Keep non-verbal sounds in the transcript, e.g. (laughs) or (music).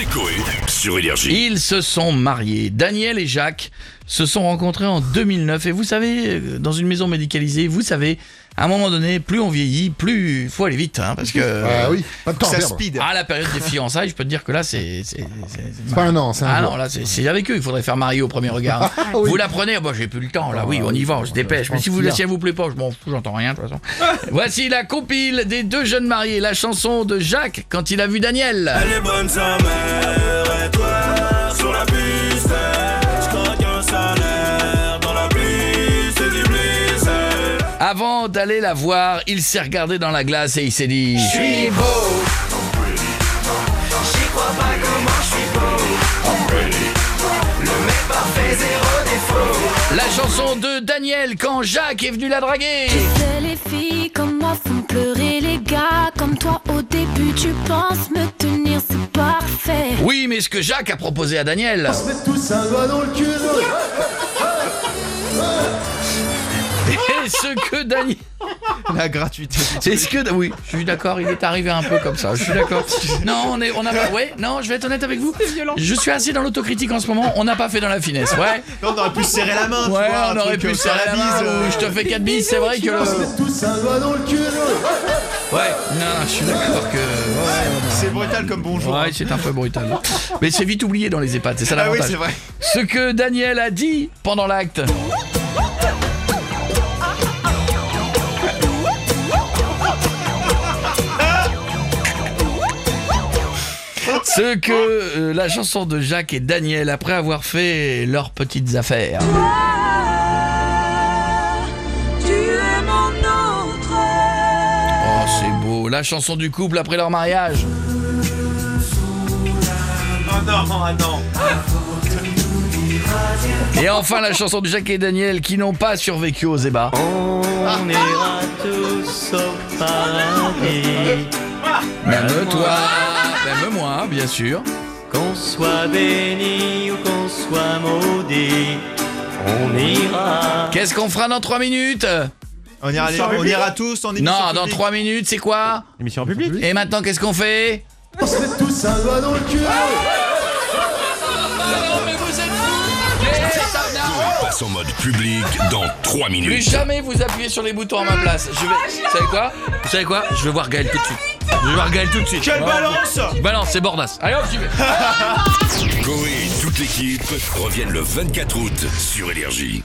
c'est Coé sur Énergie. Ils se sont mariés. Daniel et Jacques se sont rencontrés en 2009. Et vous savez, euh, dans une maison médicalisée, vous savez, à un moment donné, plus on vieillit, plus il faut aller vite. hein, parce que. Ah oui, pas de temps à Ça perdre. speed. À la période des fiançailles, je peux te dire que là, c'est. c'est- c'est- c'est- Pas un an, c'est un Ah jour. non, là, c'est c'est avec eux, il faudrait faire marier au premier regard. hein. Vous la prenez, bon, j'ai plus le temps, là, oui, on y va, on se dépêche. Mais si vous, si elle vous plaît pas, je m'en fous, j'entends rien, de toute façon. (laughs) Voici la compile des deux jeunes mariés, la chanson de Jacques quand il a vu Daniel. Elle est bonne Avant d'aller la voir, il s'est regardé dans la glace et il s'est dit Je suis beau J'y crois pas comment je suis beau Le mec parfait zéro défaut La chanson de Daniel quand Jacques est venu la draguer sais, les filles comme moi font pleurer les gars. Comme toi au début, tu penses me tenir, c'est parfait. Oui, mais ce que Jacques a proposé à Daniel, tous un doigt dans le cul. (laughs) (laughs) et ce que Daniel... La gratuité. C'est ce que... Oui, je suis d'accord, il est arrivé un peu comme ça, je suis d'accord. Non, on est... On a pas... Ouais, non, je vais être honnête avec vous. Je suis assez dans l'autocritique en ce moment, on n'a pas fait dans la finesse, ouais. Non, on aurait pu se serrer la main. tu Ouais, vois, on aurait pu euh, se serrer la main, euh, ou je te fais 4 bis, c'est vrai que le... tous un doigt dans le cul. Ouais, non, je suis d'accord que... C'est brutal comme bonjour. Ouais, c'est un peu brutal. Mais c'est vite oublié dans les EHPAD, c'est ça Ah oui, l'avantage. c'est vrai. Ce que Daniel a dit pendant l'acte. Ce que euh, la chanson de Jacques et Daniel, après avoir fait leurs petites affaires. Oh, c'est beau. La chanson du couple après leur mariage. Ah non, ah non. Et enfin la chanson de Jacques et Daniel qui n'ont pas survécu aux ébats. On ira tous au paradis, Même toi, moi, bien sûr. qu'on soit béni ou qu'on soit maudit, on ira. Qu'est-ce qu'on fera dans 3 minutes On ira, on ira tous en émission Non, dans publique. 3 minutes, c'est quoi Émission publique Et maintenant, qu'est-ce qu'on fait On se met tous un doigt dans le cul. mais vous êtes fous Passe en mode public dans 3 Plus minutes. jamais vous appuyez sur les boutons à ma place. Je vais. Vous savez quoi Vous savez quoi Je vais voir Gaël tout de suite. Je vais tout de suite. Quelle balance Balance, c'est Bordas. Allez hop, j'y vais. Coé et toute l'équipe reviennent le 24 août sur Énergie.